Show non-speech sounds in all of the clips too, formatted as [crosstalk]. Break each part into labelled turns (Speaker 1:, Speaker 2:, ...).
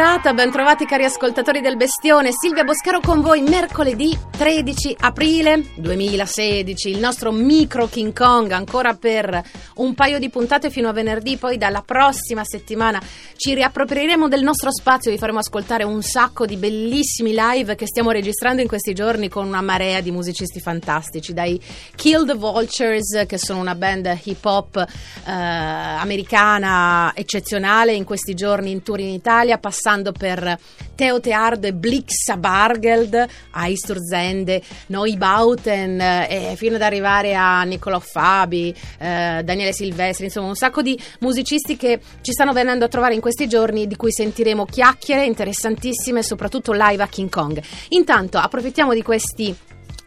Speaker 1: Serata, ben cari ascoltatori del Bestione. Silvia Boscaro con voi mercoledì 13 aprile 2016. Il nostro micro King Kong ancora per un paio di puntate fino a venerdì, poi dalla prossima settimana ci riapproprieremo del nostro spazio, vi faremo ascoltare un sacco di bellissimi live che stiamo registrando in questi giorni con una marea di musicisti fantastici, dai Kill the Vultures che sono una band hip hop eh, americana eccezionale in questi giorni in tour in Italia, passando per Theo Teard e Blixa Bargeld, Eisturzende, Neubauten eh, fino ad arrivare a Niccolò Fabi, eh, Daniele Silvestri, insomma un sacco di musicisti che ci stanno venendo a trovare in questi giorni di cui sentiremo chiacchiere interessantissime, soprattutto live a King Kong. Intanto approfittiamo di questi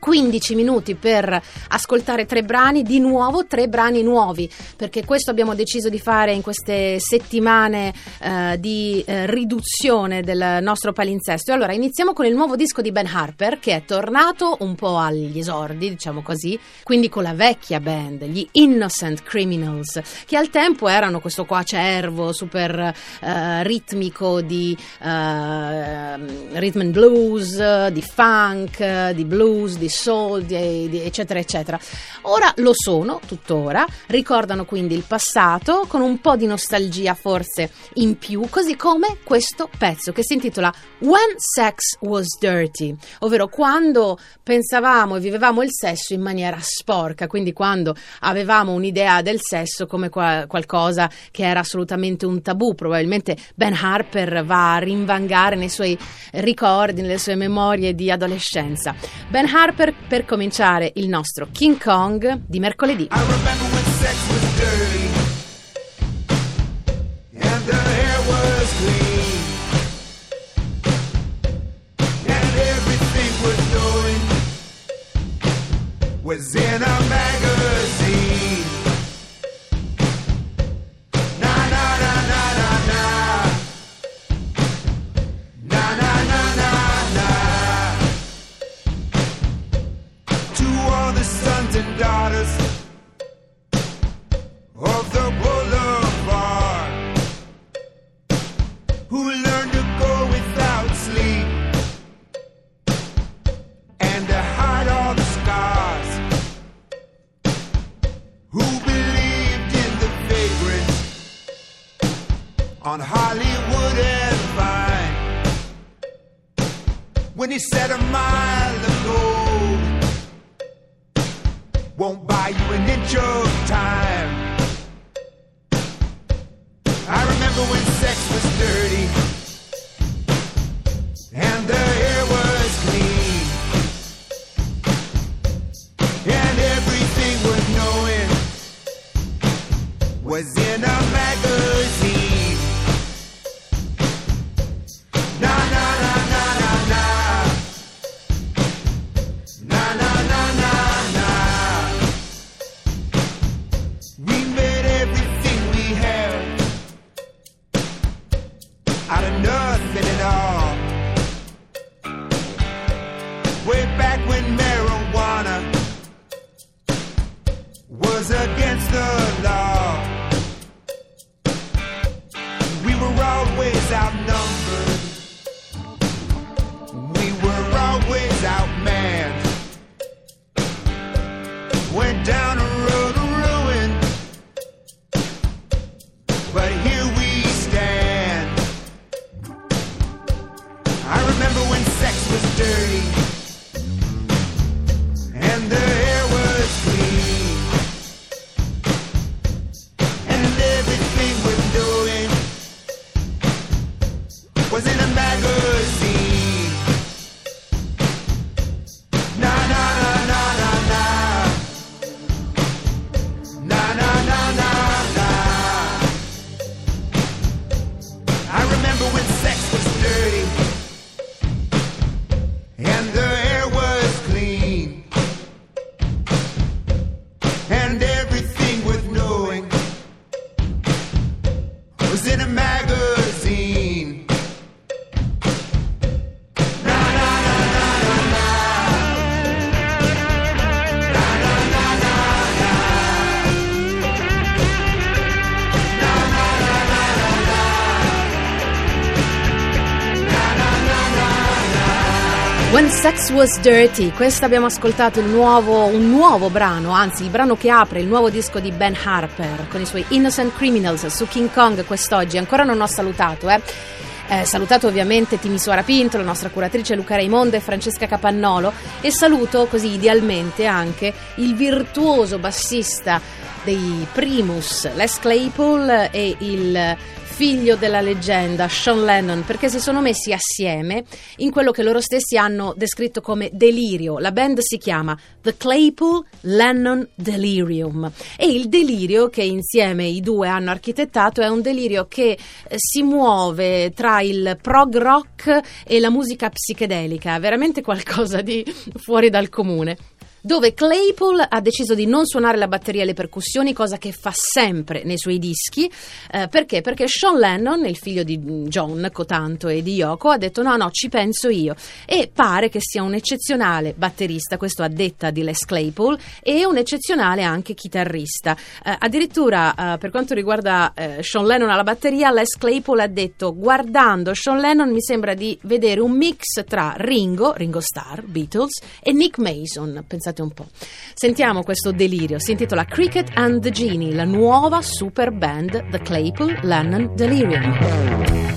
Speaker 1: 15 minuti per ascoltare tre brani, di nuovo tre brani nuovi, perché questo abbiamo deciso di fare in queste settimane eh, di eh, riduzione del nostro palinsesto. Allora iniziamo con il nuovo disco di Ben Harper che è tornato un po' agli esordi, diciamo così, quindi con la vecchia band, gli Innocent Criminals, che al tempo erano questo qua cervo super eh, ritmico di eh, rhythm and blues, di funk, di blues, di soul, di, di, eccetera, eccetera. Ora lo sono, tuttora, ricordano quindi il passato con un po' di nostalgia forse in più, così come questo pezzo che si intitola When Sex Was Dirty, ovvero quando pensavamo e vivevamo il sesso in maniera sporca, quindi quando avevamo un'idea del sesso come qual- qualcosa che era assolutamente un tabù. Probabilmente Ben Harper va a rinvangare nei suoi ricordi, nelle sue memorie di adolescenza. Ben Harper per cominciare il nostro King Kong di mercoledì.
Speaker 2: Was dirty and and to hide all the scars. Who believed in the vagrant on Hollywood and Vine? When he said a mile was in a magazine. Na na na na na na. Na na na na na. We made everything we have out of nothing at all. Way back when marijuana was against the law. out Sex Was Dirty,
Speaker 1: questo abbiamo ascoltato nuovo, un nuovo brano, anzi il brano che apre il nuovo disco di Ben Harper con i suoi Innocent Criminals su King Kong quest'oggi, ancora non ho salutato eh. Eh, salutato ovviamente Timisoara Pinto, la nostra curatrice Luca Raimondo e Francesca Capannolo e saluto così idealmente anche il virtuoso bassista dei Primus, Les Claypool e il figlio della leggenda, Sean Lennon, perché si sono messi assieme in quello che loro stessi hanno descritto come delirio. La band si chiama The Claypool Lennon Delirium e il delirio che insieme i due hanno architettato è un delirio che eh, si muove tra il prog rock e la musica psichedelica, veramente qualcosa di [laughs] fuori dal comune dove Claypool ha deciso di non suonare la batteria e le percussioni, cosa che fa sempre nei suoi dischi. Eh, perché? Perché Sean Lennon, il figlio di John Cotanto e di Yoko, ha detto no, no, ci penso io. E pare che sia un eccezionale batterista, questo a detta di Les Claypool, e un eccezionale anche chitarrista. Eh, addirittura, eh, per quanto riguarda eh, Sean Lennon alla batteria, Les Claypool ha detto guardando Sean Lennon mi sembra di vedere un mix tra Ringo, Ringo Starr, Beatles, e Nick Mason. Pensate pensate un po'. Sentiamo questo delirio, si intitola Cricket and the Genie, la nuova super band The Claypool Lennon Delirium.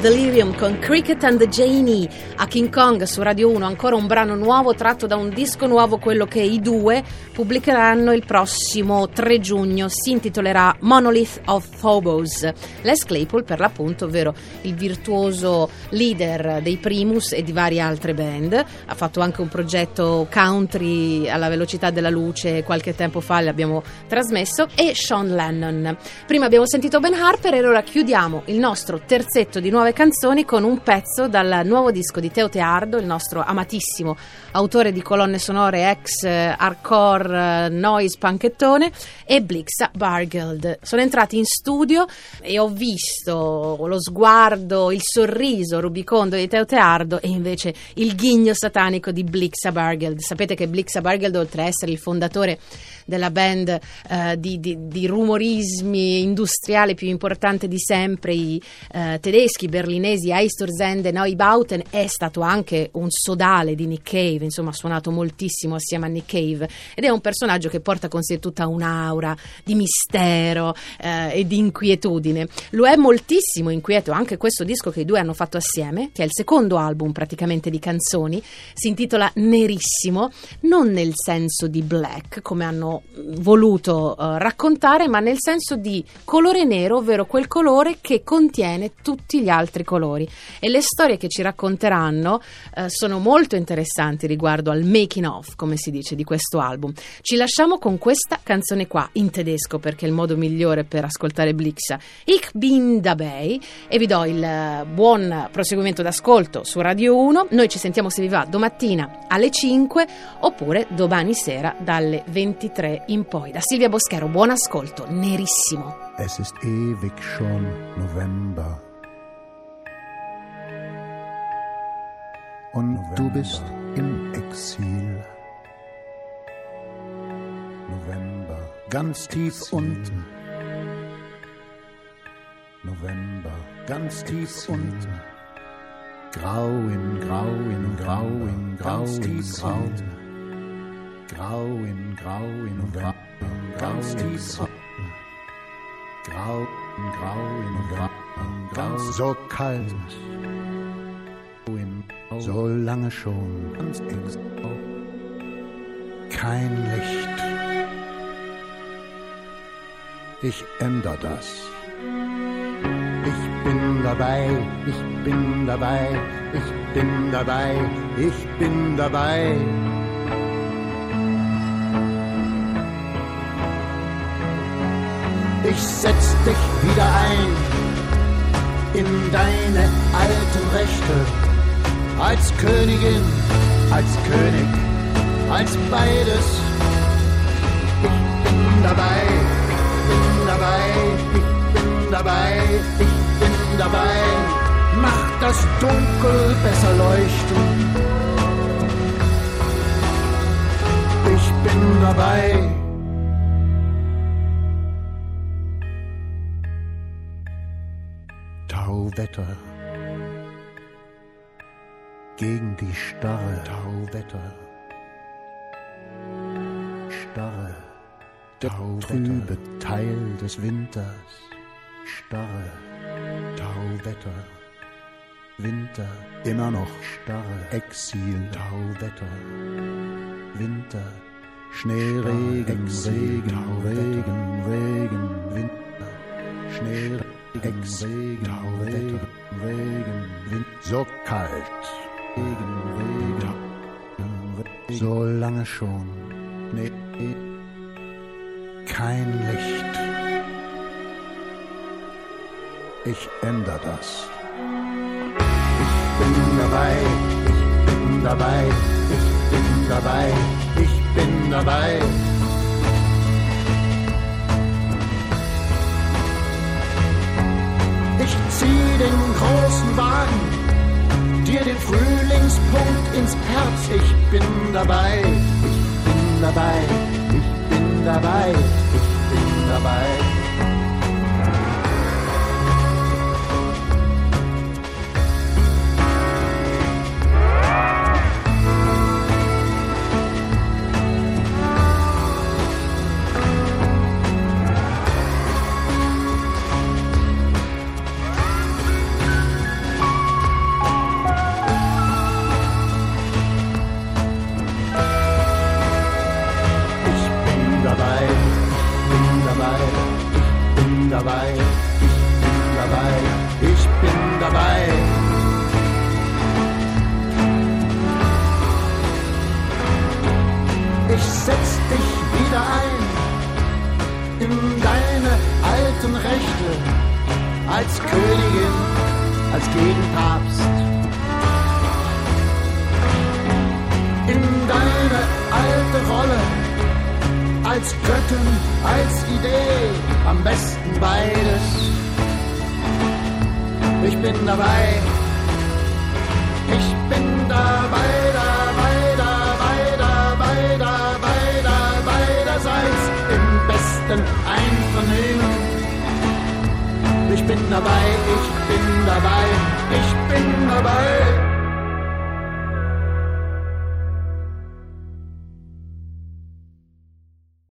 Speaker 1: Delirium con Cricket and the Janie a King Kong su Radio 1, ancora un brano nuovo tratto da un disco nuovo, quello che i due pubblicheranno il prossimo 3 giugno, si intitolerà Monolith of Phobos. Les Claypool per l'appunto, ovvero il virtuoso leader dei Primus e di varie altre band, ha fatto anche un progetto country alla velocità della luce qualche tempo fa, l'abbiamo trasmesso, e Sean Lennon. Prima abbiamo sentito Ben Harper e ora chiudiamo il nostro terzetto di nuove canzoni con un pezzo dal nuovo disco di Teo Teardo, il nostro amatissimo autore di colonne sonore ex eh, hardcore eh, noise panchettone, e Blixa Bargeld. Sono entrati in studio e ho visto lo sguardo, il sorriso rubicondo di Teo Teardo e invece il ghigno satanico di Blixa Bargeld. Sapete che Blixa Bargeld, oltre a essere il fondatore della band eh, di, di, di, rumorismi industriale più importante di sempre, i eh, tedeschi, berlinesi, Eisturzende Neubauten, è stato anche un sodale di Nick Cave, insomma ha suonato moltissimo assieme a Nick Cave. Ed è un personaggio che porta con sé tutta un'aura di mistero eh, e di inquietudine. Lo è moltissimo inquieto anche questo disco che i due hanno fatto assieme, che è il secondo album praticamente di canzoni, si intitola Nerissimo, non nel senso di black come hanno voluto uh, raccontare, ma nel senso di colore nero, ovvero quel colore che contiene tutti gli altri colori. E le storie che ci racconteranno uh, sono molto interessanti riguardo al making of, come si dice, di questo album. Ci lasciamo con questa canzone qua, in tedesco, perché è il modo migliore per ascoltare Blixa. Ich bin dabei e vi do il uh, buon proseguimento d'ascolto su Radio 1. Noi ci sentiamo se vi va domattina alle 5 oppure domani sera dalle 23 3 in poi. Da Silvia Boschero, buon ascolto, nerissimo.
Speaker 3: Es ist ewig schon November. Und November. du bist im Exil. November, ganz tief unten. November, ganz tief unten. Grau in Grau in Grau in Grau in Grau. Grau in Grau in Grau, ganz tief. Grau in Grau in Grau, ganz so kalt. So lange schon, kein Licht. Ich ändere das. Ich bin dabei, ich bin dabei, ich bin dabei, ich bin dabei. ich setz dich wieder ein in deine alten Rechte. Als Königin, als König, als beides. Ich bin dabei, ich bin dabei, ich bin dabei, ich bin dabei. Mach das Dunkel besser leuchten. Ich bin dabei. Tauwetter. Gegen die starre. Tauwetter. Starre, der trübe Teil des Winters. Starre. Tauwetter. Winter, immer noch. Starre. Exil, Tauwetter. Winter, Schneeregen, Regen, Regen, Regen, Winter, Schneeregen. Regen, Regen, Regen, Wind, so kalt. Regen, Regen, so lange schon. Nee, kein Licht. Ich ändere das. Ich bin dabei, ich bin dabei, ich bin dabei, ich bin dabei. Zieh den großen Wagen, dir den Frühlingspunkt ins Herz. Ich bin dabei, ich bin dabei, ich bin dabei, ich bin dabei. setz dich wieder ein in deine alten Rechte als Königin, als Gegenpapst. In deine alte Rolle als Göttin, als Idee, am besten beides. Ich bin dabei, ich bin dabei. Bin dabei, ich bin dabei, ich bin dabei.